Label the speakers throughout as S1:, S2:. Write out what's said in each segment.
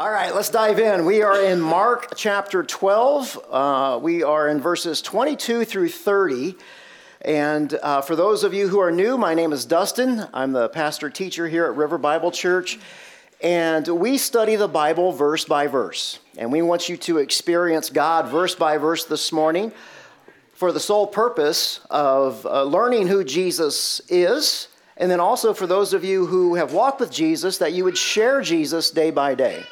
S1: All right, let's dive in. We are in Mark chapter 12. Uh, we are in verses 22 through 30. And uh, for those of you who are new, my name is Dustin. I'm the pastor teacher here at River Bible Church. And we study the Bible verse by verse. And we want you to experience God verse by verse this morning for the sole purpose of uh, learning who Jesus is. And then also for those of you who have walked with Jesus, that you would share Jesus day by day.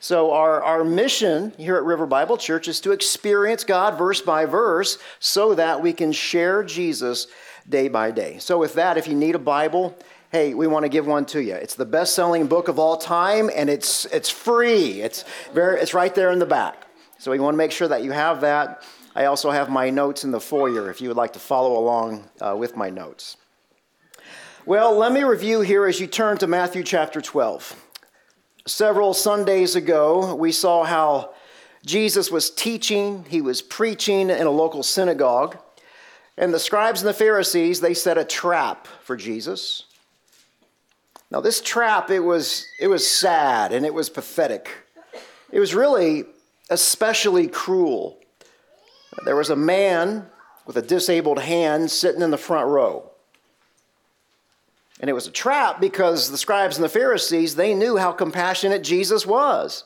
S1: So, our, our mission here at River Bible Church is to experience God verse by verse so that we can share Jesus day by day. So, with that, if you need a Bible, hey, we want to give one to you. It's the best selling book of all time, and it's, it's free. It's, very, it's right there in the back. So, we want to make sure that you have that. I also have my notes in the foyer if you would like to follow along uh, with my notes. Well, let me review here as you turn to Matthew chapter 12. Several Sundays ago, we saw how Jesus was teaching, he was preaching in a local synagogue, and the scribes and the Pharisees, they set a trap for Jesus. Now this trap, it was it was sad and it was pathetic. It was really especially cruel. There was a man with a disabled hand sitting in the front row. And it was a trap because the scribes and the Pharisees, they knew how compassionate Jesus was.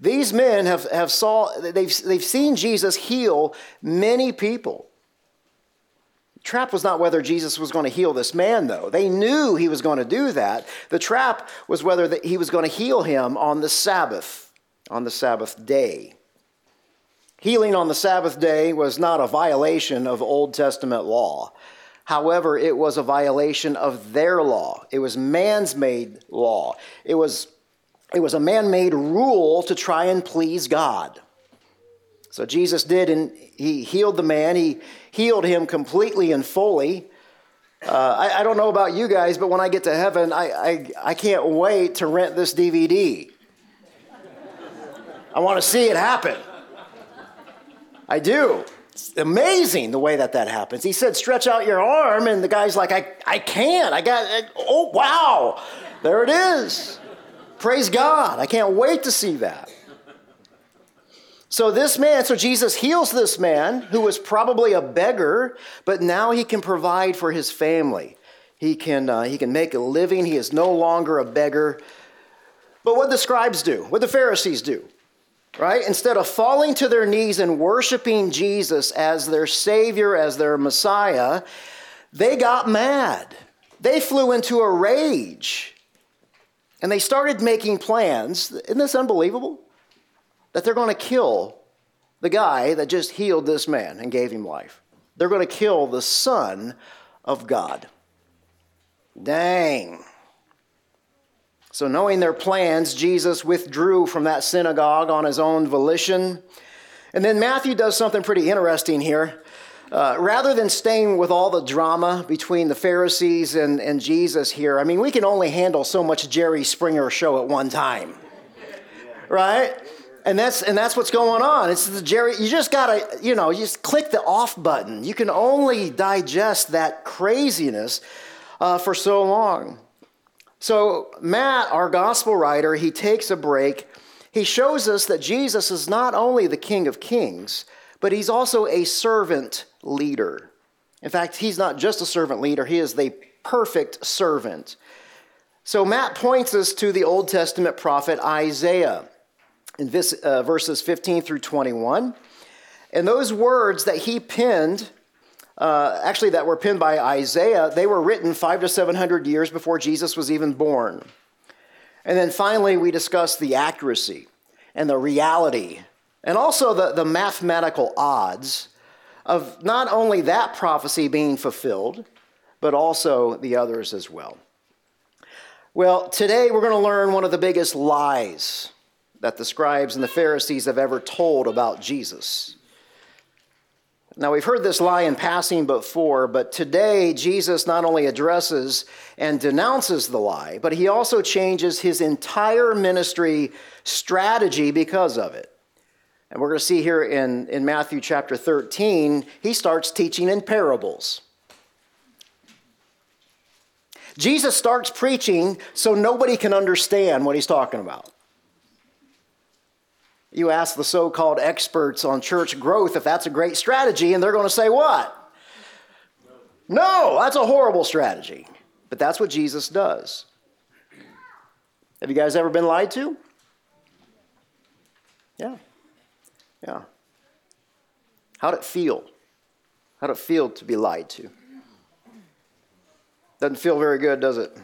S1: These men have, have saw, they've, they've seen Jesus heal many people. The trap was not whether Jesus was going to heal this man, though. They knew he was going to do that. The trap was whether he was going to heal him on the Sabbath, on the Sabbath day. Healing on the Sabbath day was not a violation of Old Testament law. However, it was a violation of their law. It was man's made law. It was, it was a man made rule to try and please God. So Jesus did, and he healed the man. He healed him completely and fully. Uh, I, I, don't know about you guys, but when I get to heaven, I, I, I can't wait to rent this DVD. I want to see it happen. I do. It's amazing the way that that happens. He said, stretch out your arm, and the guy's like, I, I can't. I got, I, oh, wow. There it is. Praise God. I can't wait to see that. So, this man, so Jesus heals this man who was probably a beggar, but now he can provide for his family. He can, uh, he can make a living. He is no longer a beggar. But what the scribes do, what the Pharisees do, right? Instead of falling to their knees and worshiping Jesus as their Savior, as their Messiah, they got mad. They flew into a rage. And they started making plans. Isn't this unbelievable? That they're going to kill the guy that just healed this man and gave him life. They're going to kill the Son of God. Dang. So, knowing their plans, Jesus withdrew from that synagogue on his own volition. And then Matthew does something pretty interesting here. Uh, rather than staying with all the drama between the Pharisees and, and Jesus here, I mean, we can only handle so much Jerry Springer show at one time, right? And that's and that's what's going on. It's the Jerry. You just gotta, you know, you just click the off button. You can only digest that craziness uh, for so long. So, Matt, our gospel writer, he takes a break. He shows us that Jesus is not only the King of Kings, but he's also a servant leader. In fact, he's not just a servant leader, he is the perfect servant. So, Matt points us to the Old Testament prophet Isaiah in this, uh, verses 15 through 21. And those words that he penned uh, actually that were penned by Isaiah, they were written five to seven hundred years before Jesus was even born. And then finally, we discussed the accuracy and the reality and also the, the mathematical odds of not only that prophecy being fulfilled, but also the others as well. Well, today we're going to learn one of the biggest lies that the scribes and the Pharisees have ever told about Jesus. Now, we've heard this lie in passing before, but today Jesus not only addresses and denounces the lie, but he also changes his entire ministry strategy because of it. And we're going to see here in, in Matthew chapter 13, he starts teaching in parables. Jesus starts preaching so nobody can understand what he's talking about. You ask the so called experts on church growth if that's a great strategy, and they're going to say what? No, that's a horrible strategy. But that's what Jesus does. Have you guys ever been lied to? Yeah. Yeah. How'd it feel? How'd it feel to be lied to? Doesn't feel very good, does it?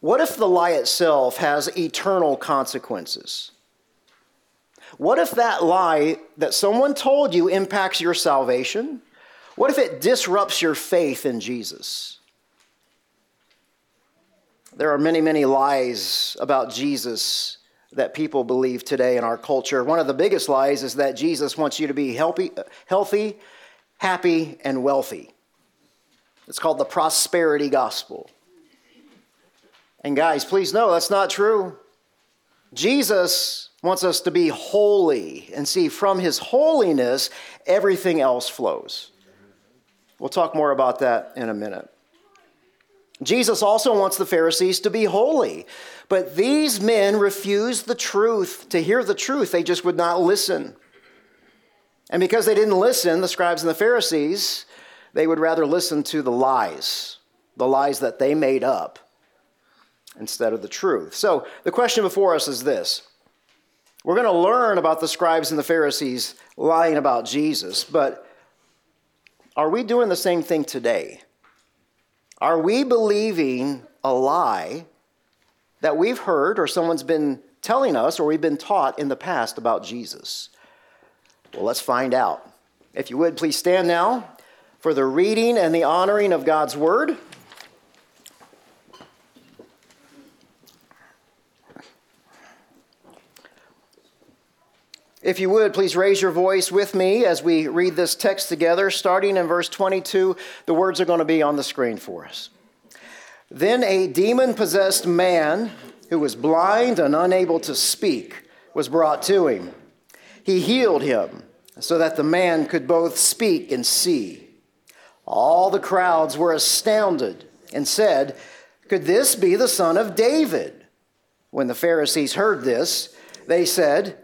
S1: What if the lie itself has eternal consequences? What if that lie that someone told you impacts your salvation? What if it disrupts your faith in Jesus? There are many, many lies about Jesus that people believe today in our culture. One of the biggest lies is that Jesus wants you to be healthy, healthy happy, and wealthy. It's called the prosperity gospel. And guys, please know that's not true. Jesus wants us to be holy and see from his holiness, everything else flows. We'll talk more about that in a minute. Jesus also wants the Pharisees to be holy, but these men refused the truth. To hear the truth, they just would not listen. And because they didn't listen, the scribes and the Pharisees, they would rather listen to the lies, the lies that they made up instead of the truth. So the question before us is this We're going to learn about the scribes and the Pharisees lying about Jesus, but are we doing the same thing today? Are we believing a lie that we've heard or someone's been telling us or we've been taught in the past about Jesus? Well, let's find out. If you would, please stand now for the reading and the honoring of God's Word. If you would, please raise your voice with me as we read this text together. Starting in verse 22, the words are going to be on the screen for us. Then a demon possessed man who was blind and unable to speak was brought to him. He healed him so that the man could both speak and see. All the crowds were astounded and said, Could this be the son of David? When the Pharisees heard this, they said,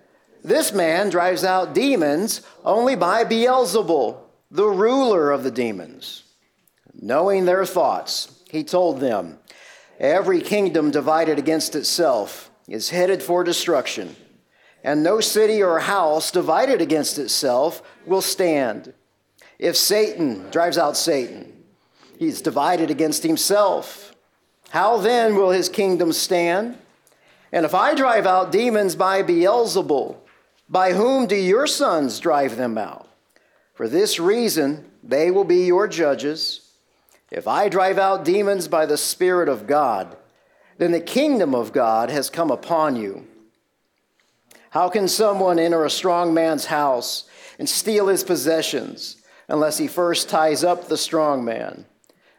S1: this man drives out demons only by Beelzebul, the ruler of the demons. Knowing their thoughts, he told them, Every kingdom divided against itself is headed for destruction, and no city or house divided against itself will stand. If Satan drives out Satan, he's divided against himself. How then will his kingdom stand? And if I drive out demons by Beelzebul, by whom do your sons drive them out? For this reason, they will be your judges. If I drive out demons by the Spirit of God, then the kingdom of God has come upon you. How can someone enter a strong man's house and steal his possessions unless he first ties up the strong man?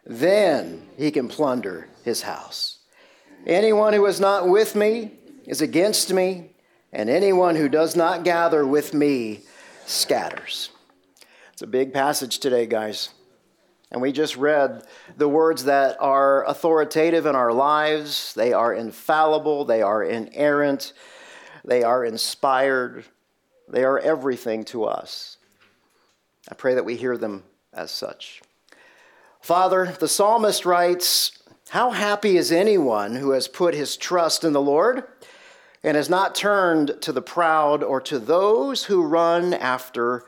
S1: Then he can plunder his house. Anyone who is not with me is against me and anyone who does not gather with me scatters. It's a big passage today, guys. And we just read the words that are authoritative in our lives. They are infallible, they are inerrant, they are inspired, they are everything to us. I pray that we hear them as such. Father, the psalmist writes, How happy is anyone who has put his trust in the Lord? And has not turned to the proud or to those who run after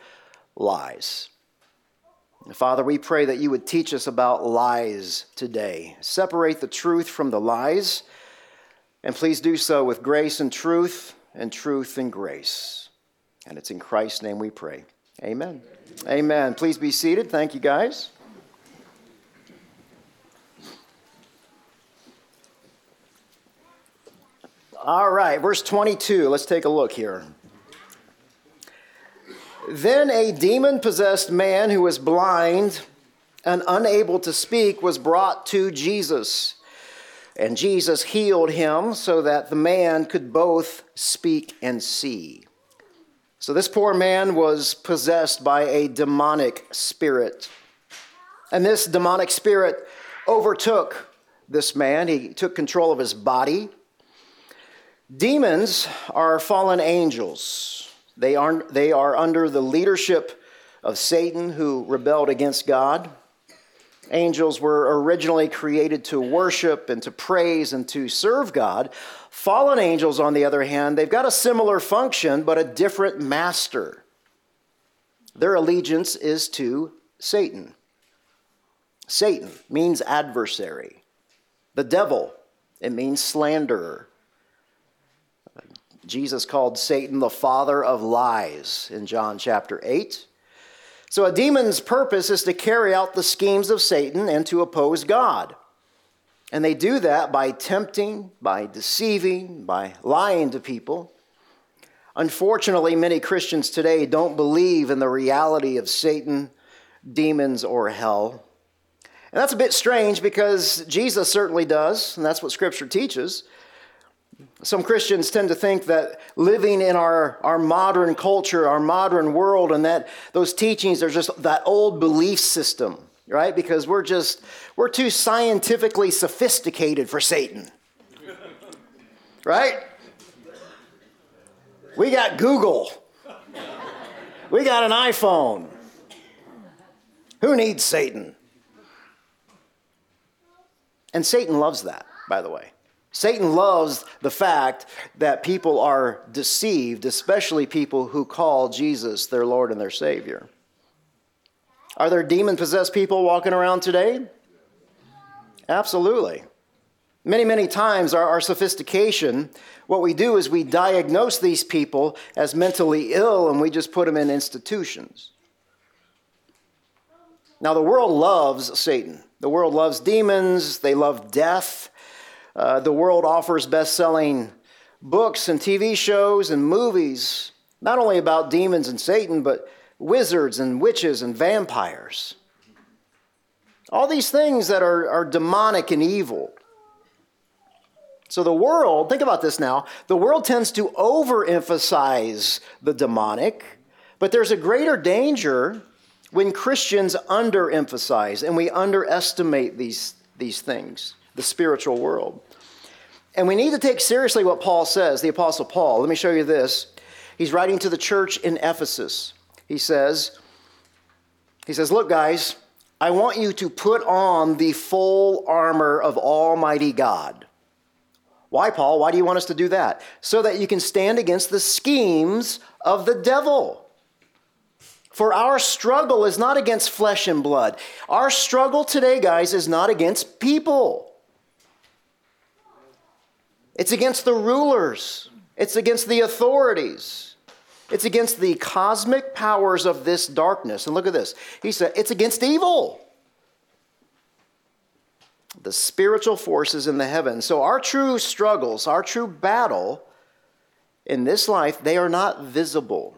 S1: lies. Father, we pray that you would teach us about lies today. Separate the truth from the lies, and please do so with grace and truth, and truth and grace. And it's in Christ's name we pray. Amen. Amen. Please be seated. Thank you, guys. All right, verse 22. Let's take a look here. Then a demon possessed man who was blind and unable to speak was brought to Jesus. And Jesus healed him so that the man could both speak and see. So this poor man was possessed by a demonic spirit. And this demonic spirit overtook this man. He took control of his body Demons are fallen angels. They are, they are under the leadership of Satan, who rebelled against God. Angels were originally created to worship and to praise and to serve God. Fallen angels, on the other hand, they've got a similar function, but a different master. Their allegiance is to Satan. Satan means adversary. The devil, it means slanderer. Jesus called Satan the father of lies in John chapter 8. So a demon's purpose is to carry out the schemes of Satan and to oppose God. And they do that by tempting, by deceiving, by lying to people. Unfortunately, many Christians today don't believe in the reality of Satan, demons, or hell. And that's a bit strange because Jesus certainly does, and that's what Scripture teaches. Some Christians tend to think that living in our, our modern culture, our modern world, and that those teachings are just that old belief system, right? Because we're just, we're too scientifically sophisticated for Satan, right? We got Google, we got an iPhone. Who needs Satan? And Satan loves that, by the way. Satan loves the fact that people are deceived, especially people who call Jesus their Lord and their Savior. Are there demon possessed people walking around today? Absolutely. Many, many times, our, our, sophistication, what we do is we diagnose these people as mentally ill and we just put them in institutions. Now, the world loves Satan. The world loves demons, they love death. Uh, the world offers best selling books and TV shows and movies, not only about demons and Satan, but wizards and witches and vampires. All these things that are, are demonic and evil. So the world, think about this now, the world tends to overemphasize the demonic, but there's a greater danger when Christians underemphasize and we underestimate these, these things, the spiritual world. And we need to take seriously what Paul says, the Apostle Paul. Let me show you this. He's writing to the church in Ephesus. He says, he says, Look, guys, I want you to put on the full armor of Almighty God. Why, Paul? Why do you want us to do that? So that you can stand against the schemes of the devil. For our struggle is not against flesh and blood. Our struggle today, guys, is not against people. It's against the rulers, it's against the authorities, it's against the cosmic powers of this darkness. And look at this. He said, it's against evil. The spiritual forces in the heavens. So, our true struggles, our true battle in this life, they are not visible.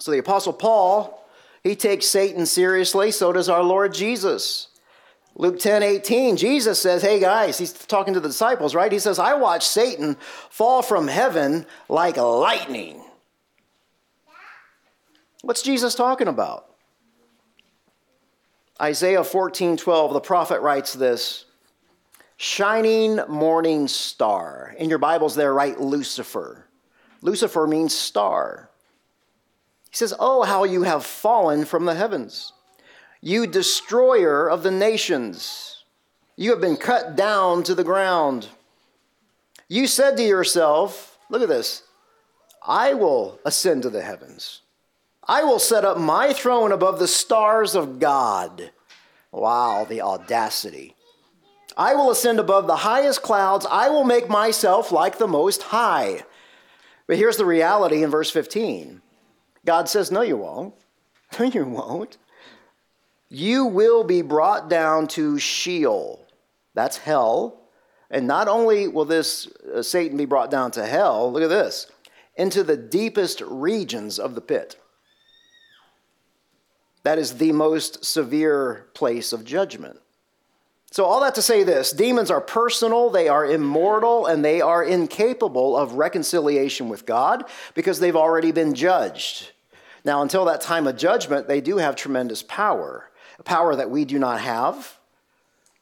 S1: So the Apostle Paul, he takes Satan seriously, so does our Lord Jesus. Luke 10 18, Jesus says, Hey guys, he's talking to the disciples, right? He says, I watched Satan fall from heaven like lightning. What's Jesus talking about? Isaiah 14 12, the prophet writes this Shining morning star. In your Bibles, there, write Lucifer. Lucifer means star. He says, Oh, how you have fallen from the heavens, you destroyer of the nations. You have been cut down to the ground. You said to yourself, Look at this, I will ascend to the heavens. I will set up my throne above the stars of God. Wow, the audacity. I will ascend above the highest clouds. I will make myself like the Most High. But here's the reality in verse 15 God says, No, you won't. No, you won't. You will be brought down to Sheol. That's hell. And not only will this uh, Satan be brought down to hell, look at this, into the deepest regions of the pit. That is the most severe place of judgment. So, all that to say this demons are personal, they are immortal, and they are incapable of reconciliation with God because they've already been judged. Now, until that time of judgment, they do have tremendous power, a power that we do not have.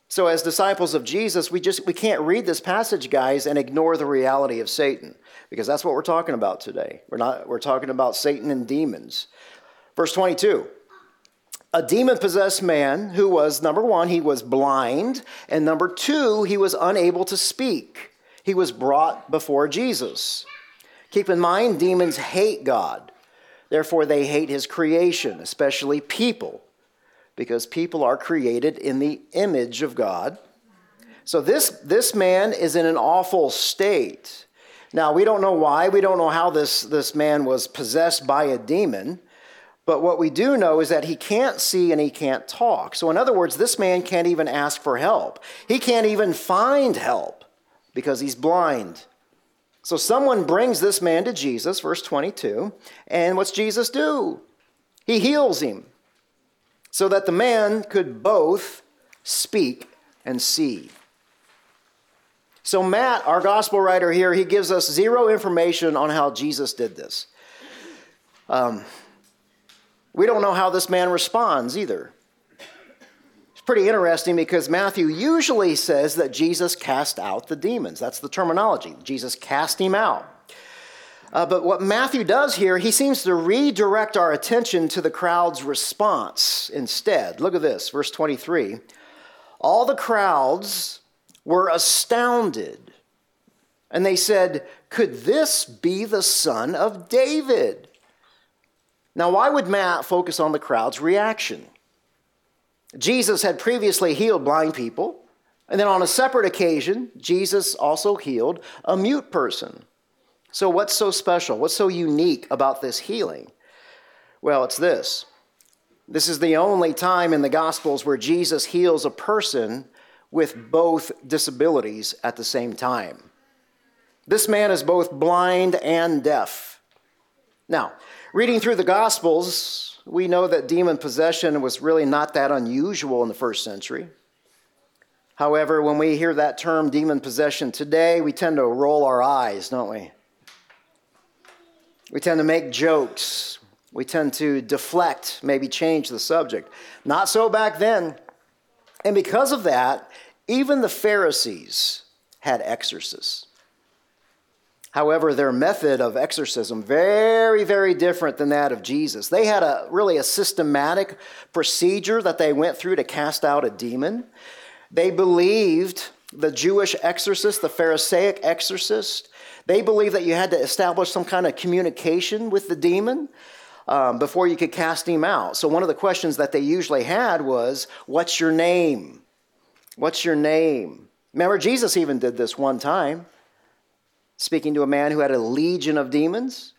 S1: So, as disciples of Jesus, we just we can't read this passage, guys, and ignore the reality of Satan, because that's what we're talking about today. We're not we're talking about Satan and demons. Verse 22. A demon possessed man who was number one, he was blind, and number two, he was unable to speak. He was brought before Jesus. Keep in mind, demons hate God. Therefore, they hate his creation, especially people because people are created in the image of God. So this, this man is in an awful state. Now, we don't know why. We don't know how this, this man was possessed by a demon. But what we do know is that he can't see and he can't talk. So, in other words, this man can't even ask for help. He can't even find help because he's blind. So, someone brings this man to Jesus, verse 22. And what's Jesus do? He heals him so that the man could both speak and see. So, Matt, our gospel writer here, he gives us zero information on how Jesus did this. Um, we don't know how this man responds either. It's pretty interesting because Matthew usually says that Jesus cast out the demons. That's the terminology. Jesus cast him out. Uh, but what Matthew does here, he seems to redirect our attention to the crowd's response instead. Look at this, verse 23. All the crowds were astounded, and they said, Could this be the son of David? Now, why would Matt focus on the crowd's reaction? Jesus had previously healed blind people, and then on a separate occasion, Jesus also healed a mute person. So, what's so special? What's so unique about this healing? Well, it's this. This is the only time in the Gospels where Jesus heals a person with both disabilities at the same time. This man is both blind and deaf. Now, reading through the Gospels, we know that demon possession was really not that unusual in the first century. However, when we hear that term demon possession today, we tend to roll our eyes, don't we? We tend to make jokes. We tend to deflect, maybe change the subject. Not so back then. And because of that, even the Pharisees had exorcists. However, their method of exorcism very, very different than that of Jesus. They had a really a systematic procedure that they went through to cast out a demon. They believed the Jewish exorcist, the Pharisaic exorcist, they believed that you had to establish some kind of communication with the demon um, before you could cast him out. So, one of the questions that they usually had was, What's your name? What's your name? Remember, Jesus even did this one time, speaking to a man who had a legion of demons.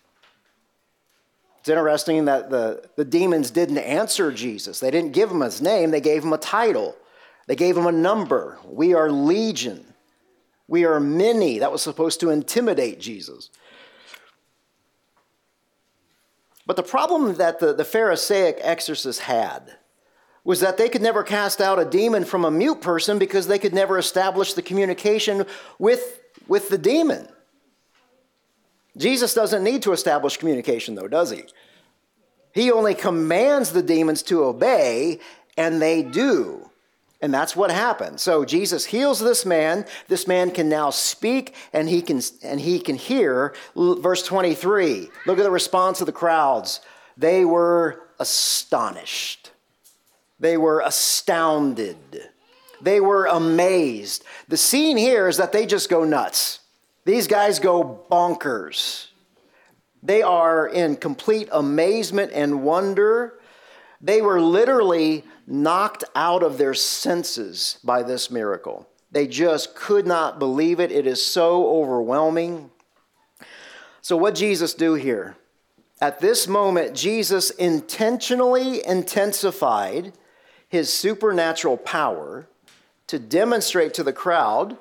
S1: It's interesting that the, the demons didn't answer Jesus. They didn't give him his name, they gave him a title, they gave him a number. We are legion. We are many. That was supposed to intimidate Jesus. But the problem that the, the Pharisaic exorcists had was that they could never cast out a demon from a mute person because they could never establish the communication with, with the demon. Jesus doesn't need to establish communication, though, does he? He only commands the demons to obey, and they do. And that's what happened. So Jesus heals this man. This man can now speak and he can and he can hear. Verse 23. Look at the response of the crowds. They were astonished. They were astounded. They were amazed. The scene here is that they just go nuts. These guys go bonkers. They are in complete amazement and wonder. They were literally knocked out of their senses by this miracle. They just could not believe it. It is so overwhelming. So, what Jesus do here? At this moment, Jesus intentionally intensified his supernatural power to demonstrate to the crowd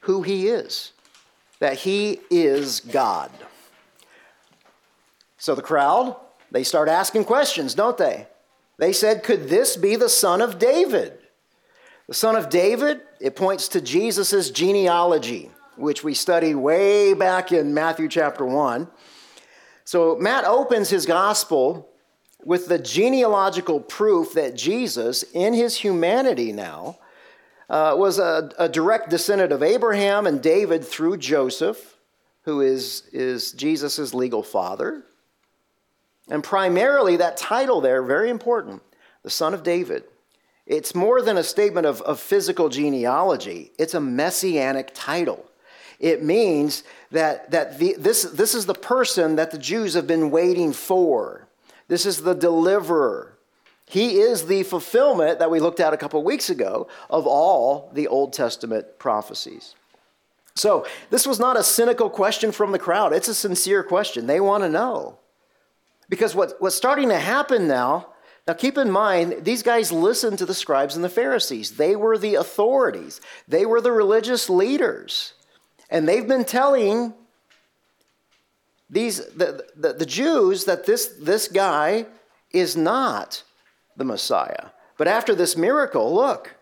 S1: who he is, that he is God. So the crowd, they start asking questions, don't they? They said, Could this be the son of David? The son of David, it points to Jesus' genealogy, which we studied way back in Matthew chapter 1. So Matt opens his gospel with the genealogical proof that Jesus, in his humanity now, uh, was a, a direct descendant of Abraham and David through Joseph, who is, is Jesus' legal father. And primarily, that title there, very important, the son of David. It's more than a statement of, of physical genealogy, it's a messianic title. It means that, that the, this, this is the person that the Jews have been waiting for. This is the deliverer. He is the fulfillment that we looked at a couple weeks ago of all the Old Testament prophecies. So, this was not a cynical question from the crowd. It's a sincere question. They want to know. Because what, what's starting to happen now, now keep in mind, these guys listened to the scribes and the Pharisees. They were the authorities, they were the religious leaders. And they've been telling these, the, the, the Jews that this, this guy is not the Messiah. But after this miracle, look,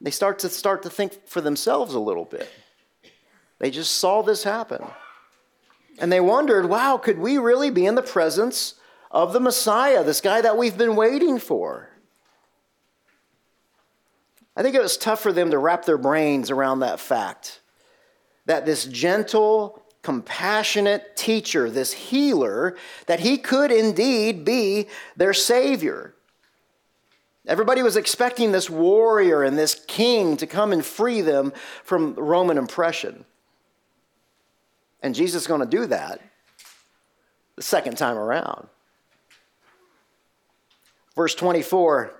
S1: they start to start to think for themselves a little bit. They just saw this happen. And they wondered, wow, could we really be in the presence of the Messiah, this guy that we've been waiting for? I think it was tough for them to wrap their brains around that fact that this gentle, compassionate teacher, this healer, that he could indeed be their Savior. Everybody was expecting this warrior and this king to come and free them from Roman oppression. And Jesus is going to do that the second time around. Verse 24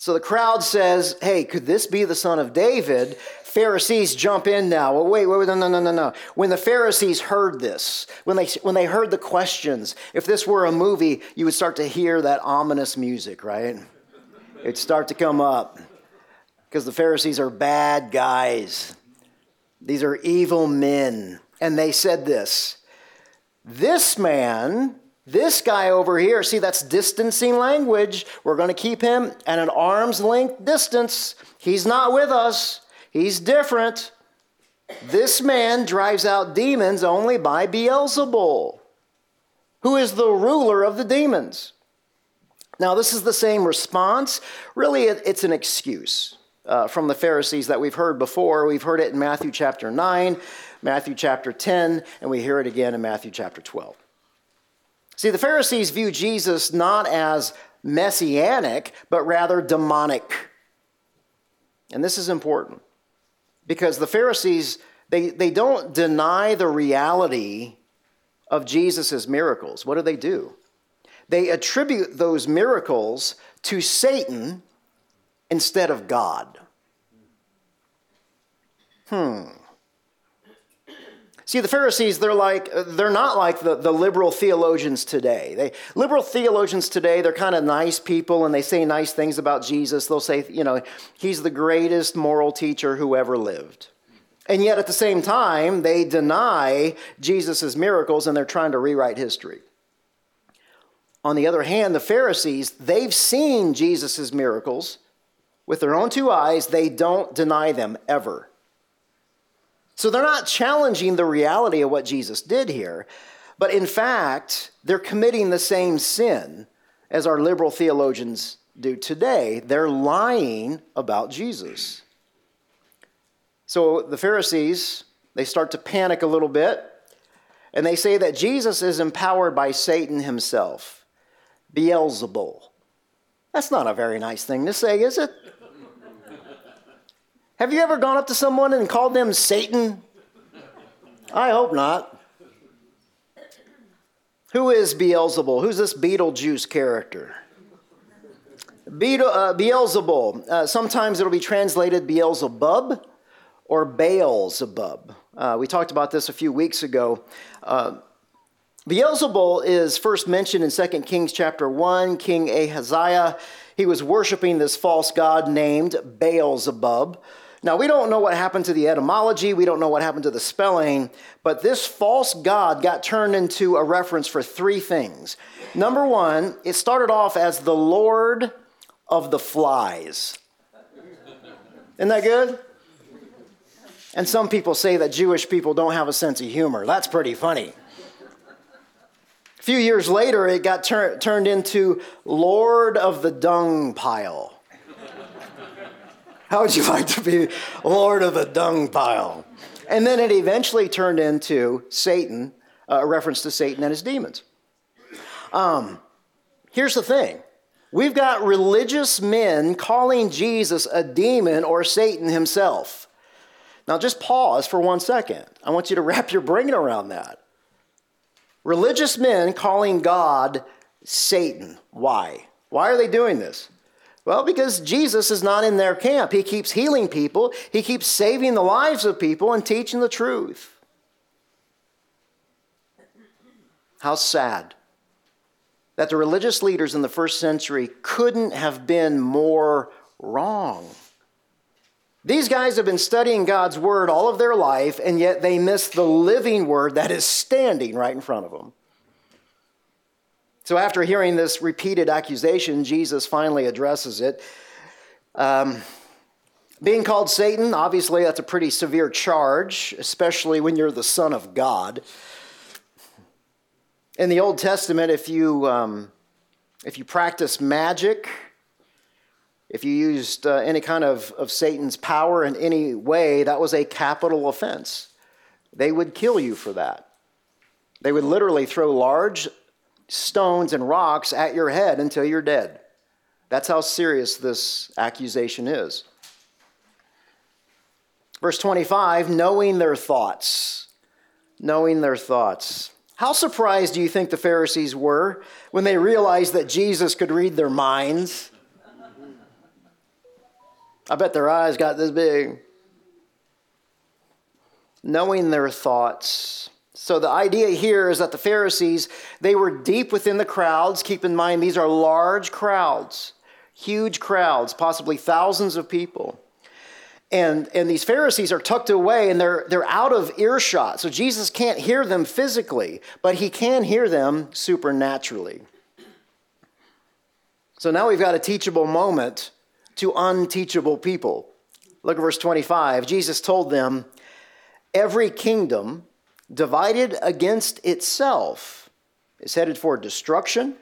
S1: so the crowd says, Hey, could this be the son of David? Pharisees jump in now. Well, wait, wait, no, no, no, no, no. When the Pharisees heard this, when they, when they heard the questions, if this were a movie, you would start to hear that ominous music, right? It'd start to come up because the Pharisees are bad guys. These are evil men. And they said this This man this guy over here, see, that's distancing language. We're going to keep him at an arm's length distance. He's not with us, he's different. This man drives out demons only by Beelzebul, who is the ruler of the demons. Now, this is the same response. Really, it's an excuse uh, from the Pharisees that we've heard before. We've heard it in Matthew chapter 9, Matthew chapter 10, and we hear it again in Matthew chapter 12. See, the Pharisees view Jesus not as messianic, but rather demonic. And this is important because the Pharisees, they, they don't deny the reality of Jesus' miracles. What do they do? They attribute those miracles to Satan instead of God. Hmm. See, the Pharisees, they're like, they're not like the, the liberal theologians today. They, liberal theologians today, they're kind of nice people and they say nice things about Jesus. They'll say, you know, he's the greatest moral teacher who ever lived. And yet at the same time, they deny Jesus' miracles and they're trying to rewrite history. On the other hand, the Pharisees, they've seen Jesus' miracles with their own two eyes. They don't deny them ever. So they're not challenging the reality of what Jesus did here, but in fact, they're committing the same sin as our liberal theologians do today. They're lying about Jesus. So the Pharisees, they start to panic a little bit, and they say that Jesus is empowered by Satan himself, Beelzebul. That's not a very nice thing to say, is it? Have you ever gone up to someone and called them Satan? I hope not. Who is Beelzebul? Who's this Beetlejuice character? Beetle, uh. Uh, sometimes it'll be translated Beelzebub or Baalzebub. Uh, we talked about this a few weeks ago. Uh, Beelzebul is first mentioned in 2 Kings chapter 1. King Ahaziah, he was worshiping this false god named Baalzebub. Now, we don't know what happened to the etymology, we don't know what happened to the spelling, but this false god got turned into a reference for three things. Number one, it started off as the Lord of the Flies. Isn't that good? And some people say that Jewish people don't have a sense of humor. That's pretty funny. A few years later, it got tur- turned into Lord of the Dung Pile. How would you like to be Lord of the dung pile? And then it eventually turned into Satan, a reference to Satan and his demons. Um, here's the thing we've got religious men calling Jesus a demon or Satan himself. Now, just pause for one second. I want you to wrap your brain around that. Religious men calling God Satan. Why? Why are they doing this? Well, because Jesus is not in their camp. He keeps healing people, he keeps saving the lives of people and teaching the truth. How sad that the religious leaders in the first century couldn't have been more wrong. These guys have been studying God's word all of their life, and yet they miss the living word that is standing right in front of them. So, after hearing this repeated accusation, Jesus finally addresses it. Um, being called Satan, obviously, that's a pretty severe charge, especially when you're the Son of God. In the Old Testament, if you, um, if you practice magic, if you used uh, any kind of, of Satan's power in any way, that was a capital offense. They would kill you for that. They would literally throw large stones and rocks at your head until you're dead. That's how serious this accusation is. Verse 25, knowing their thoughts. Knowing their thoughts. How surprised do you think the Pharisees were when they realized that Jesus could read their minds? I bet their eyes got this big. Knowing their thoughts. So the idea here is that the Pharisees, they were deep within the crowds. Keep in mind, these are large crowds, huge crowds, possibly thousands of people. And, and these Pharisees are tucked away and they're, they're out of earshot. So Jesus can't hear them physically, but he can hear them supernaturally. So now we've got a teachable moment to unteachable people. Look at verse 25. Jesus told them, Every kingdom divided against itself is headed for destruction,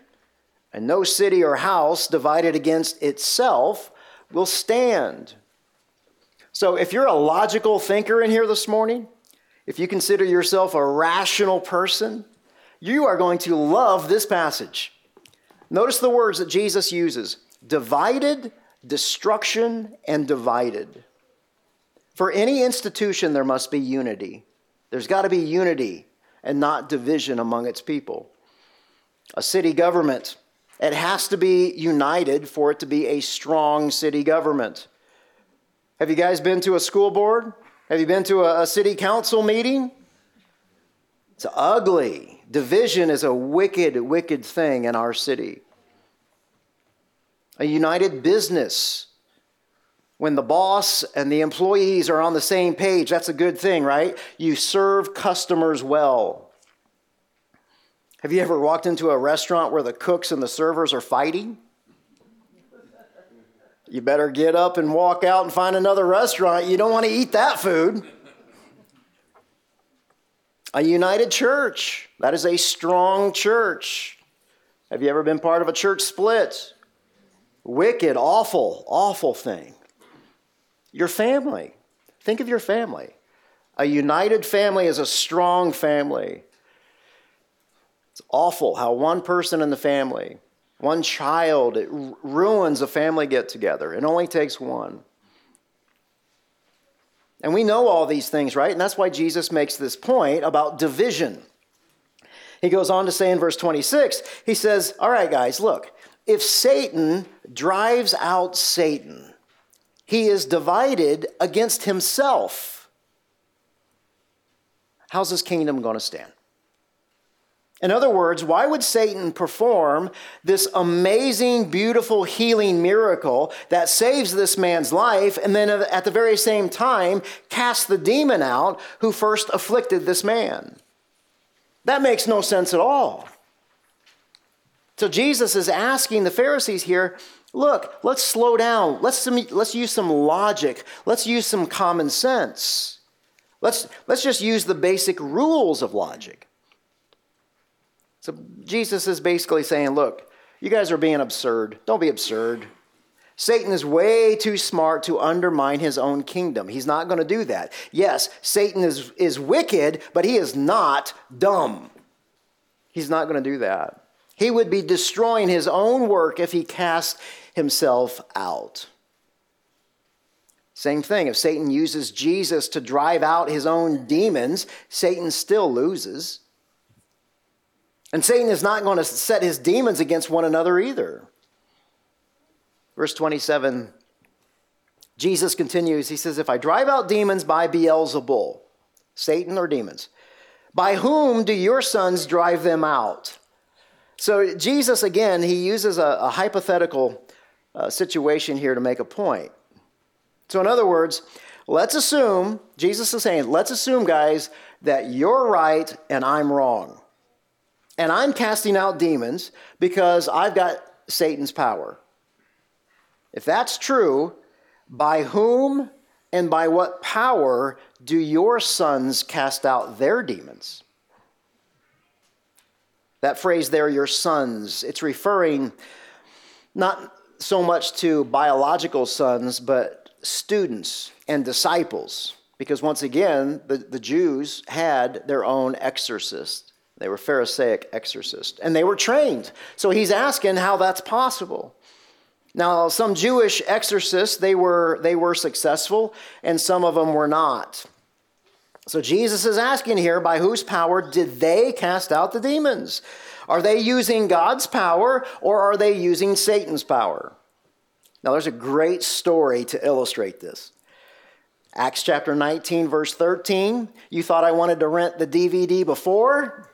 S1: and no city or house divided against itself will stand. So, if you're a logical thinker in here this morning, if you consider yourself a rational person, you are going to love this passage. Notice the words that Jesus uses divided destruction and divided. For any institution, there must be unity. There's got to be unity and not division among its people. A city government, it has to be united for it to be a strong city government. Have you guys been to a school board? Have you been to a, city council meeting? It's ugly. Division is a wicked, wicked thing in our city a united business. When the boss and the employees are on the same page, that's a good thing, right? You serve customers well. Have you ever walked into a restaurant where the cooks and the servers are fighting? You better get up and walk out and find another restaurant. You don't want to eat that food. A united church, that is a strong church. Have you ever been part of a church split? wicked, awful, awful thing. Your family. Think of your family. A united family is a strong family. It's awful how one person in the family, one child, it ruins a family get together. It only takes one. And we know all these things, right? And that's why Jesus makes this point about division. He goes on to say in verse 26, he says, All right, guys, look, if Satan drives out Satan, he is divided against himself. How's his kingdom going to stand? In other words, why would Satan perform this amazing, beautiful healing miracle that saves this man's life and then uh, at the very same time cast the demon out who first afflicted this man? That makes no sense at all. So Jesus is asking the Pharisees here look, let's slow down. Let's, let's use some logic. Let's use some common sense. Let's, let's just use the basic rules of logic. So Jesus is basically saying, look, you guys are being absurd. Don't be absurd. Satan is way too smart to undermine his own kingdom. He's not going to do that. Yes, Satan is, is wicked, but he is not dumb. He's not going to do that. He would be destroying his own work if he cast himself out. Same thing. If Satan uses Jesus to drive out his own demons, Satan still loses. And Satan is not going to set his demons against one another either. Verse 27, Jesus continues. He says, If I drive out demons by Beelzebul, Satan or demons, by whom do your sons drive them out? So, Jesus, again, he uses a, a hypothetical uh, situation here to make a point. So, in other words, let's assume, Jesus is saying, let's assume, guys, that you're right and I'm wrong. And I'm casting out demons because I've got Satan's power. If that's true, by whom and by what power do your sons cast out their demons? That phrase there, your sons, it's referring not so much to biological sons, but students and disciples. Because once again, the, the Jews had their own exorcists. They were Pharisaic exorcists, and they were trained. So he's asking how that's possible. Now, some Jewish exorcists, they were, they were successful, and some of them were not. So Jesus is asking here, by whose power did they cast out the demons? Are they using God's power or are they using Satan's power? Now, there's a great story to illustrate this. Acts chapter 19, verse 13. You thought I wanted to rent the DVD before?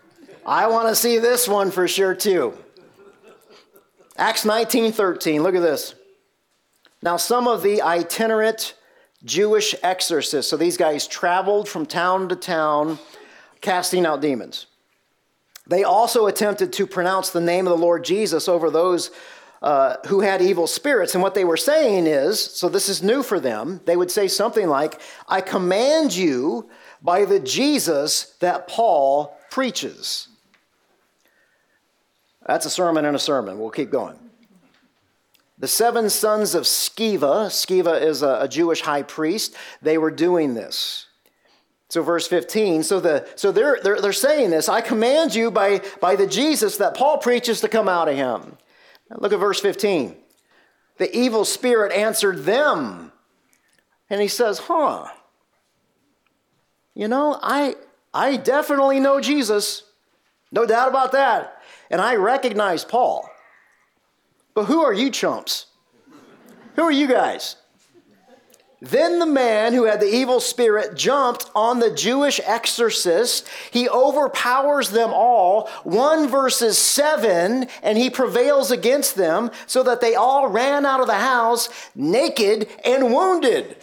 S1: I want to see this one for sure, too. Acts 19 13, look at this. Now, some of the itinerant Jewish exorcists, so these guys traveled from town to town casting out demons. They also attempted to pronounce the name of the Lord Jesus over those uh, who had evil spirits. And what they were saying is so this is new for them. They would say something like, I command you by the Jesus that Paul preaches. That's a sermon and a sermon. We'll keep going. The seven sons of Sceva, Sceva is a, a, Jewish high priest, they were doing this. So, verse 15, so, the, so they're, they're, they're saying this I command you by, by the Jesus that Paul preaches to come out of him. Now look at verse 15. The evil spirit answered them. And he says, Huh, you know, I, I definitely know Jesus. No doubt about that and I recognize Paul. But who are you chumps? Who are you guys? Then the man who had the evil spirit jumped on the Jewish exorcist. He overpowers them all. 1 verses 7, and he prevails against them so that they all ran out of the house naked and wounded.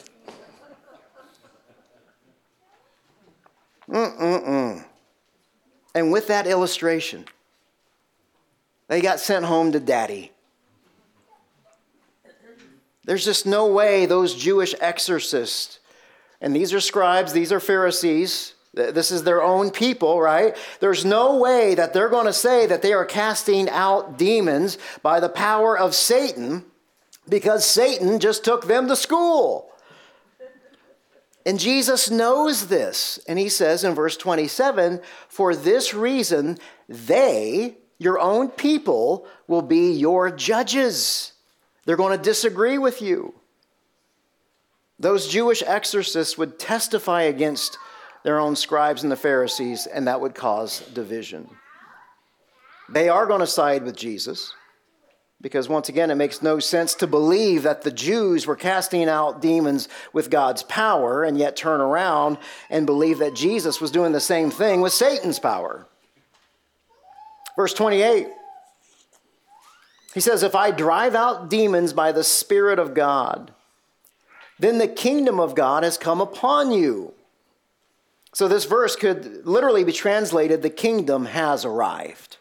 S1: Mm-mm-mm. And with that illustration, they got sent home to daddy. There's just no way those Jewish exorcists, and these are scribes, these are Pharisees, this is their own people, right? There's no way that they're going to say that they are casting out demons by the power of Satan because Satan just took them to school. And Jesus knows this. And he says in verse 27 For this reason, they, your own people will be your judges. They're going to disagree with you. Those Jewish exorcists would testify against their own scribes and the Pharisees, and that would cause division. They are going to side with Jesus because, once again, it makes no sense to believe that the Jews were casting out demons with God's power and yet turn around and believe that Jesus was doing the same thing with Satan's power. Verse 28. He says, If I drive out demons by the Spirit of God, then the kingdom of God has come upon you. So this verse could literally be translated, the kingdom has arrived.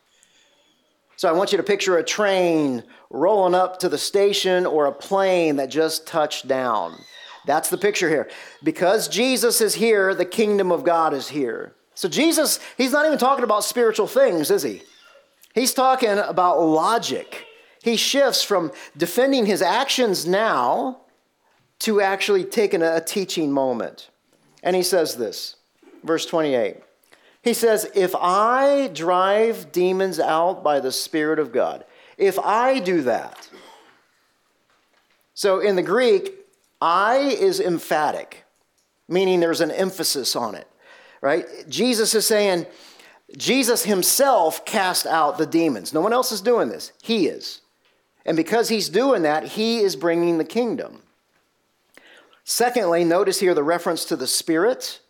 S1: So I want you to picture a train rolling up to the station or a plane that just touched down. That's the picture here. Because Jesus is here, the kingdom of God is here. So Jesus, he's not even talking about spiritual things, is he? He's talking about logic. He shifts from defending his actions now to actually taking a teaching moment. And he says this, verse 28. He says, If I drive demons out by the Spirit of God, if I do that. So in the Greek, I is emphatic, meaning there's an emphasis on it, right? Jesus is saying, Jesus himself cast out the demons. No one else is doing this. He is. And because he's doing that, he is bringing the kingdom. Secondly, notice here the reference to the Spirit.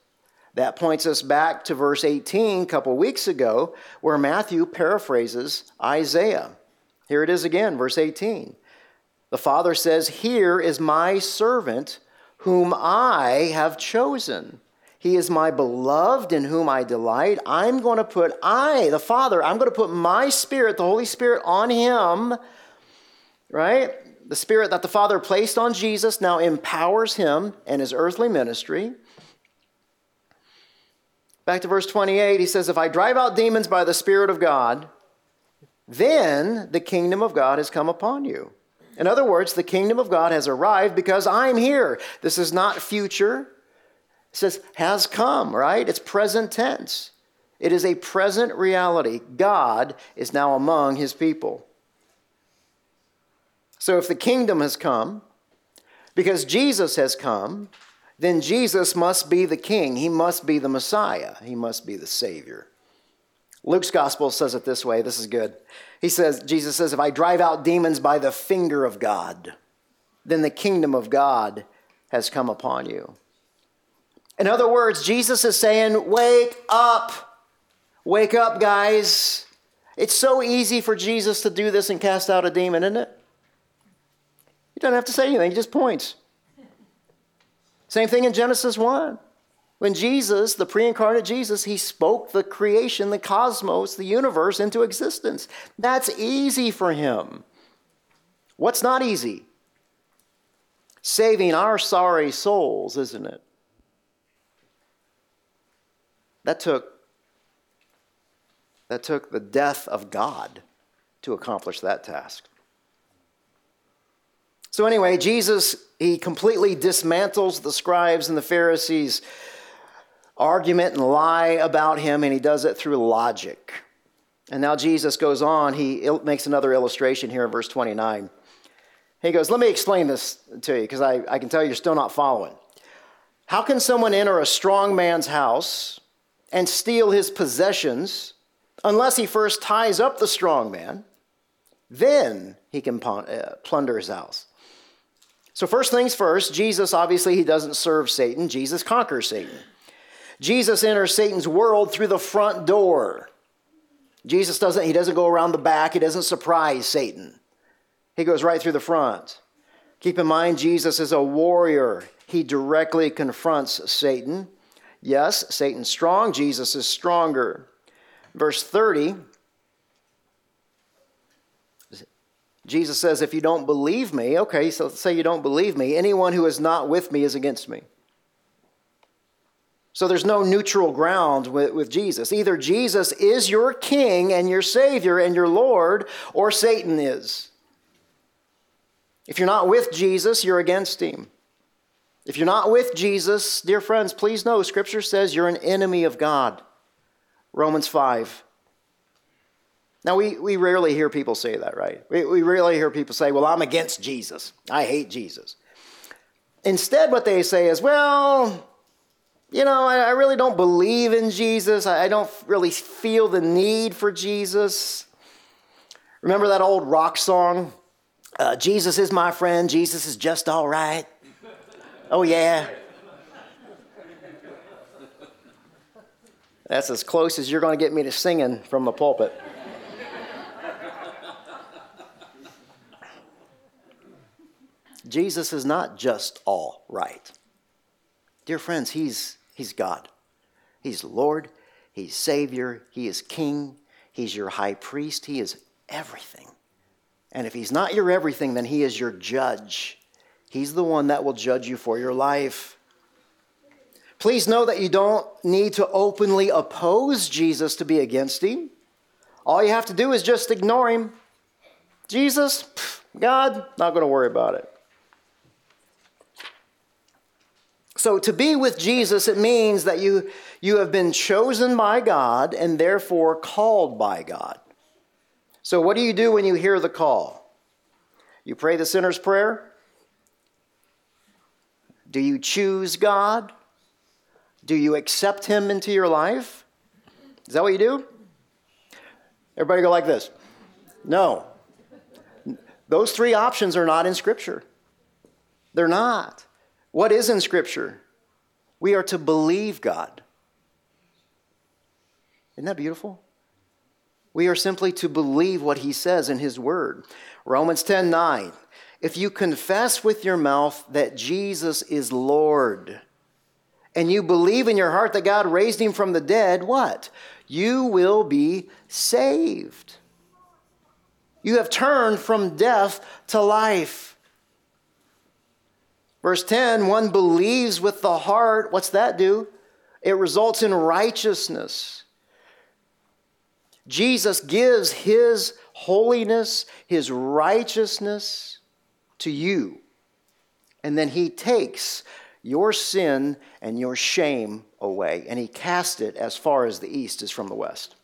S1: That points us back to verse 18 a couple weeks ago, where Matthew paraphrases Isaiah. Here it is again, verse 18. The Father says, Here is my servant whom I have chosen. He is my beloved in whom I delight. I'm going to put, I, the Father, I'm going to put my Spirit, the Holy Spirit, on him, right? The Spirit that the Father placed on Jesus now empowers him and his earthly ministry. Back to verse 28, he says, If I drive out demons by the Spirit of God, then the kingdom of God has come upon you. In other words, the kingdom of God has arrived because I'm here. This is not future. It says has come, right? It's present tense. It is a present reality. God is now among his people. So if the kingdom has come, because Jesus has come, then Jesus must be the king. He must be the Messiah. He must be the Savior. Luke's gospel says it this way. This is good. He says, Jesus says, if I drive out demons by the finger of God, then the kingdom of God has come upon you. In other words, Jesus is saying, wake up. Wake up, guys. It's so easy for Jesus to do this and cast out a demon, isn't it? He doesn't have to say anything, he just points. Same thing in Genesis 1. When Jesus, the pre incarnate Jesus, he spoke the creation, the cosmos, the universe into existence. That's easy for him. What's not easy? Saving our sorry souls, isn't it? That took that took the death of God to accomplish that task. So anyway, Jesus he completely dismantles the scribes and the Pharisees argument and lie about him, and he does it through logic. And now Jesus goes on, he makes another illustration here in verse 29. He goes, Let me explain this to you because I, I can tell you're still not following. How can someone enter a strong man's house and steal his possessions unless he first ties up the strong man? Then he can uh, plunder his house. So, first things first, Jesus obviously he doesn't serve Satan, Jesus conquers Satan. Jesus enters Satan's world through the front door. Jesus doesn't, he doesn't go around the back, he doesn't surprise Satan. He goes right through the front. Keep in mind, Jesus is a warrior. He directly confronts Satan. Yes, Satan's strong, Jesus is stronger. Verse 30, Jesus says, If you don't believe me, okay, so say you don't believe me, anyone who is not with me is against me. So there's no neutral ground with, with, Jesus. Either Jesus is your king and your savior and your Lord, or Satan is. If you're not with Jesus, you're against him. If you're not with Jesus, dear friends, please know Scripture says you're an enemy of God. Romans 5. Now, we, we rarely hear people say that, right? We, we rarely hear people say, Well, I'm against Jesus. I hate Jesus. Instead, what they say is, Well, you know, I, I really don't believe in Jesus. I, I don't really feel the need for Jesus. Remember that old rock song? Uh, Jesus is my friend. Jesus is just all right. Oh, yeah. That's as close as you're going to get me to singing from the pulpit. Jesus is not just all right. Dear friends, he's He's God. He's Lord. He's Savior. He is King. He's your high priest. He is everything. And if He's not your everything, then He is your judge. He's the one that will judge you for your life. Please know that you don't need to openly oppose Jesus to be against Him. All you have to do is just ignore Him. Jesus, God, not going to worry about it. So to be with Jesus, it means that you, you have been chosen by God and therefore called by God. So what do you do when you hear the call? You pray the sinner's prayer? Do you choose God? Do you accept Him into your life? Is that what you do? Everybody go like this. No. Those three options are not in Scripture. They're not. What is in Scripture? We are to believe God. Isn't that beautiful? We are simply to believe what He says in His Word. Romans 10 9. If you confess with your mouth that Jesus is Lord, and you believe in your heart that God raised him from the dead, what? You will be saved. You have turned from death to life. Verse 10 one believes with the heart. What's that do? It results in righteousness. Jesus gives his holiness, his righteousness to you. And then he takes your sin and your shame away, and he cast it as far as the east is from the west.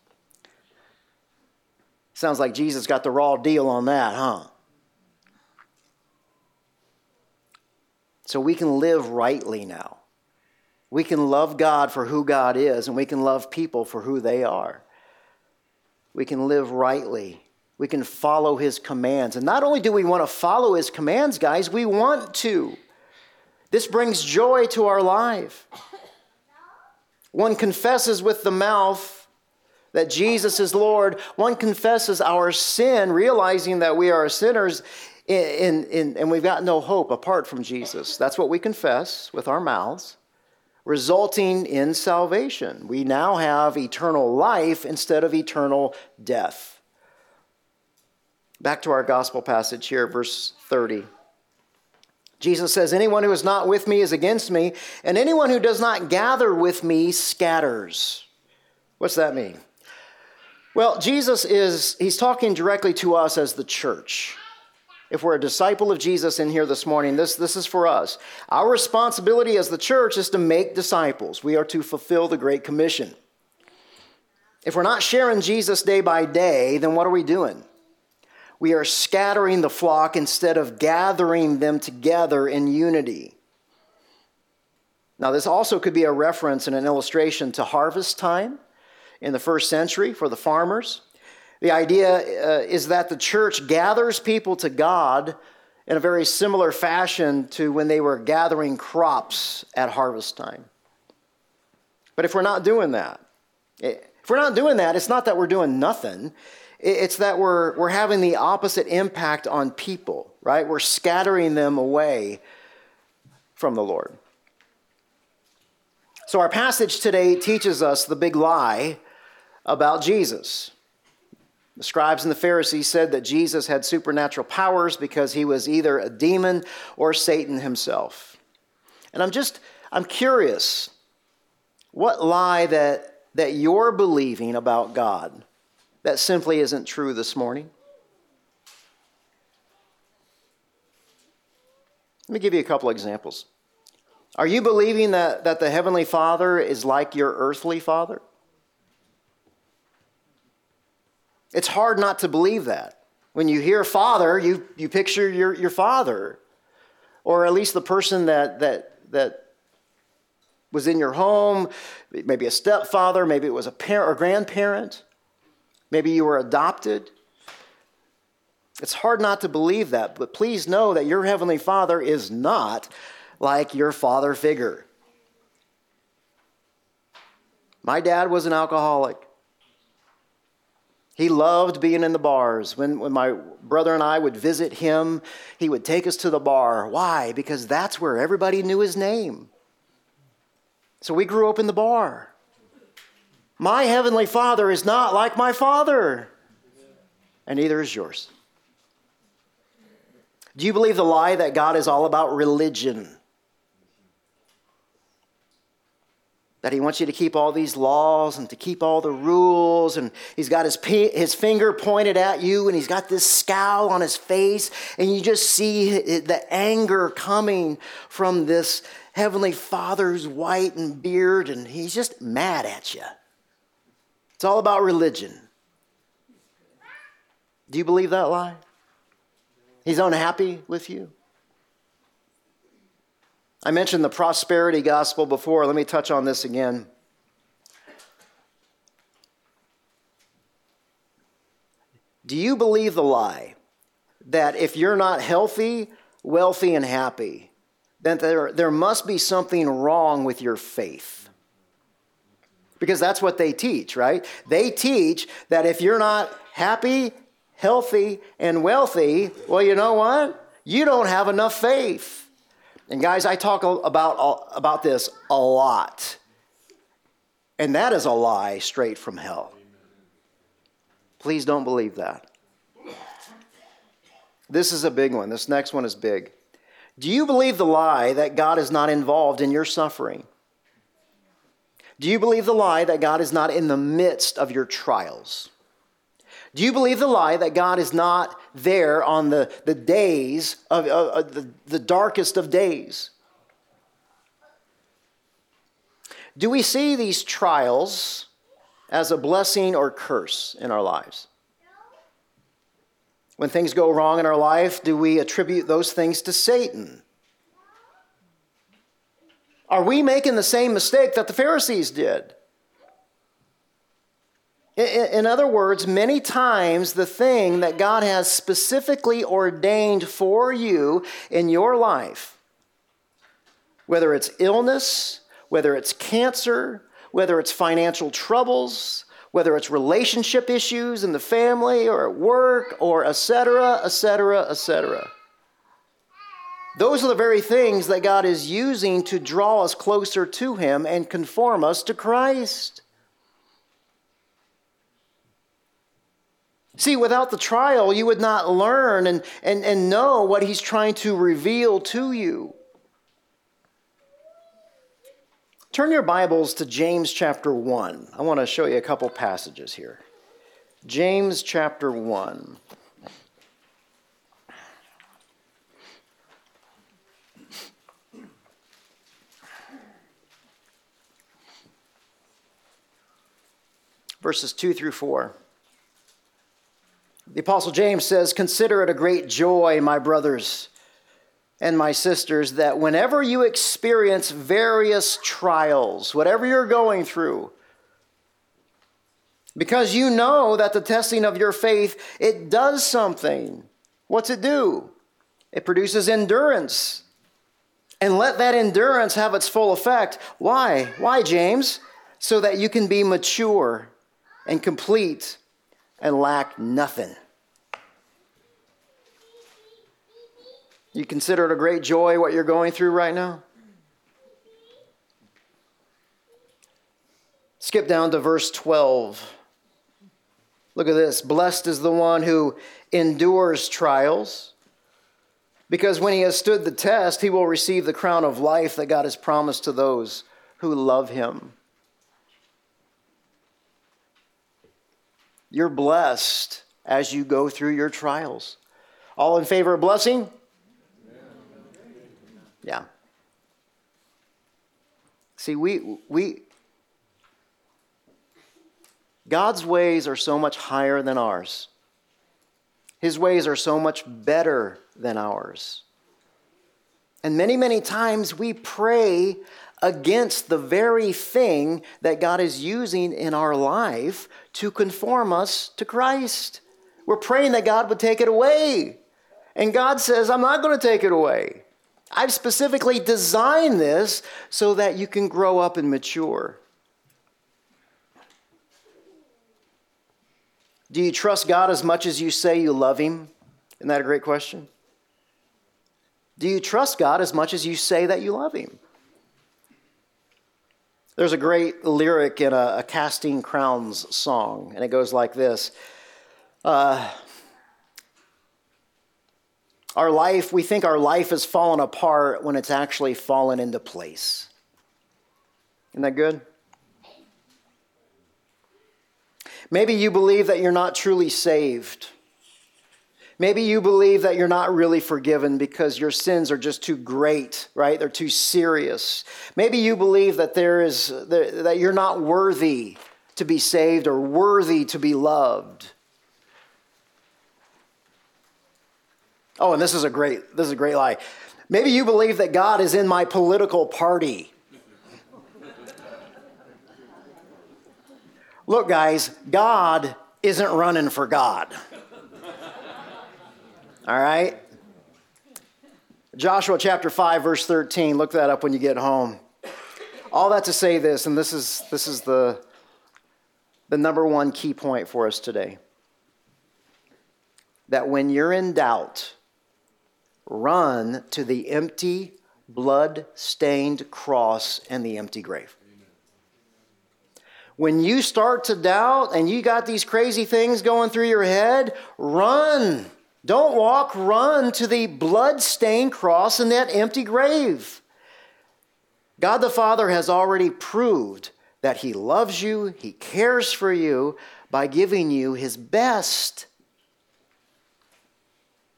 S1: Sounds like Jesus got the raw deal on that, huh? So we can live rightly now. We can love God for who God is, and we can love people for who they are. We can live rightly. We can follow his commands. And not only do we want to follow his commands, guys, we want to. This brings joy to our life. One confesses with the mouth that Jesus is Lord. One confesses our sin, realizing that we are sinners in, in, and we've got no hope apart from Jesus. That's what we confess with our mouths, resulting in salvation. We now have eternal life instead of eternal death. Back to our gospel passage here, verse 30. Jesus says, Anyone who is not with me is against me, and anyone who does not gather with me scatters. What's that mean? Well, Jesus is, he's talking directly to us as the church. If we're a disciple of Jesus in here this morning, this, this is for us. Our responsibility as the church is to make disciples. We are to fulfill the Great Commission. If we're not sharing Jesus day by day, then what are we doing? we are scattering the flock instead of gathering them together in unity. Now, this also could be a reference and an illustration to harvest time in the first century for the farmers. The idea uh, is that the church gathers people to God in a very similar fashion to when they were gathering crops at harvest time. But if we're not doing that, if we're not doing that, it's not that we're doing nothing. It's that we're, we're having the opposite impact on people, right? We're scattering them away from the Lord. So, our passage today teaches us the big lie about Jesus. The scribes and the Pharisees said that Jesus had supernatural powers because he was either a demon or Satan himself. And I'm just, I'm curious what lie that, that you're believing about God that simply isn't true this morning? Let me give you a couple examples. Are you believing that, that the Heavenly Father is like your earthly father? It's hard not to believe that. When you hear father, you, you picture your, your father, or at least the person that, that, that was in your home, maybe a stepfather, maybe it was a parent or grandparent. Maybe you were adopted. It's hard not to believe that, but please know that your Heavenly Father is not like your father figure. My dad was an alcoholic. He loved being in the bars. When, when my brother and I would visit him, he would take us to the bar. Why? Because that's where everybody knew his name. So we grew up in the bar. My heavenly Father is not like my Father, and neither is yours. Do you believe the lie that God is all about religion? That he wants you to keep all these laws and to keep all the rules. And he's got his, his finger pointed at you and he's got this scowl on his face. And you just see the anger coming from this Heavenly Father's white and beard. And he's just mad at you. It's all about religion. Do you believe that lie? He's unhappy with you? I mentioned the prosperity gospel before. Let me touch on this again. Do you believe the lie that if you're not healthy, wealthy, and happy, then there, there must be something wrong with your faith? Because that's what they teach, right? They teach that if you're not happy, healthy, and wealthy, well, you know what? You don't have enough faith. And guys, I talk about, about this a lot. And that is a lie straight from hell. Please don't believe that. This is a big one. This next one is big. Do you believe the lie that God is not involved in your suffering? Do you believe the lie that God is not in the midst of your trials? Do you believe the lie that God is not there on the, the days of, of the, the darkest of days? Do we see these trials as a blessing or curse in our lives? When things go wrong in our life, do we attribute those things to Satan? Are we making the same mistake that the Pharisees did? In other words, many times the thing that God has specifically ordained for you in your life, whether it's illness, whether it's cancer, whether it's financial troubles, whether it's relationship issues in the family or at work or etc., etc., etc. Those are the very things that God is using to draw us closer to Him and conform us to Christ. See, without the trial, you would not learn and, and, and know what he's trying to reveal to you. Turn your Bibles to James chapter 1. I want to show you a couple passages here. James chapter 1. Verses 2 through 4. The Apostle James says, Consider it a great joy, my brothers and my sisters, that whenever you experience various trials, whatever you're going through, because you know that the testing of your faith, it does something. What's it do? It produces endurance. And let that endurance have its full effect. Why? Why, James? So that you can be mature and complete and lack nothing. You consider it a great joy what you're going through right now? Skip down to verse 12. Look at this. Blessed is the one who endures trials, because when he has stood the test, he will receive the crown of life that God has promised to those who love him. You're blessed as you go through your trials. All in favor of blessing? Yeah. See, we, we, God's ways are so much higher than ours. His ways are so much better than ours. And many, many times we pray against the very thing that God is using in our life to conform us to Christ. We're praying that God would take it away. And God says, I'm not going to take it away. I've specifically designed this so that you can grow up and mature. Do you trust God as much as you say you love Him? Isn't that a great question? Do you trust God as much as you say that you love Him? There's a great lyric in a, a Casting Crowns song, and it goes like this uh, our life, we think our life has fallen apart when it's actually fallen into place. Isn't that good? Maybe you believe that you're not truly saved. Maybe you believe that you're not really forgiven because your sins are just too great, right? They're too serious. Maybe you believe that there is that you're not worthy to be saved or worthy to be loved. Oh, and this is a great this is a great lie. Maybe you believe that God is in my political party. Look, guys, God isn't running for God. All right? Joshua chapter 5 verse 13, look that up when you get home. All that to say this and this is this is the the number one key point for us today. That when you're in doubt, run to the empty, blood stained cross and the empty grave. When you start to doubt and you got these crazy things going through your head, run don't walk, run to the blood-stained cross and that empty grave. God the Father has already proved that He loves you, He cares for you by giving you His best.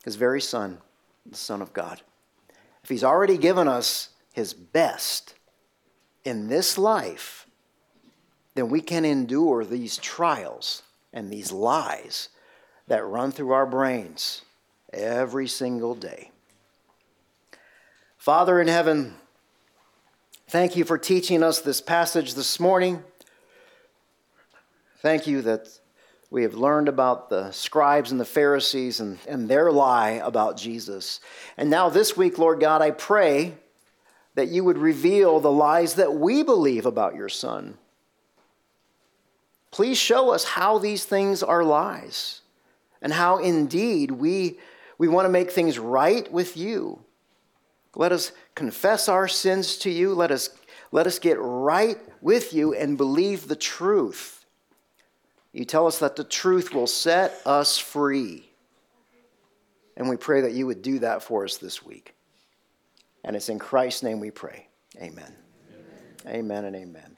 S1: His very Son, the Son of God. If He's already given us His best in this life, then we can endure these trials and these lies that run through our brains every single day. Father in heaven, thank you for teaching us this passage this morning. Thank you that we have learned about the scribes and the Pharisees and, and their lie about Jesus. And now, this week, Lord God, I pray that you would reveal the lies that we believe about your Son. Please show us how these things are lies and how indeed we, we want to make things right with you. Let us confess our sins to you. Let us, let us get right with you and believe the truth. You tell us that the truth will set us free. And we pray that you would do that for us this week. And it's in Christ's name we pray. Amen. Amen, amen and amen.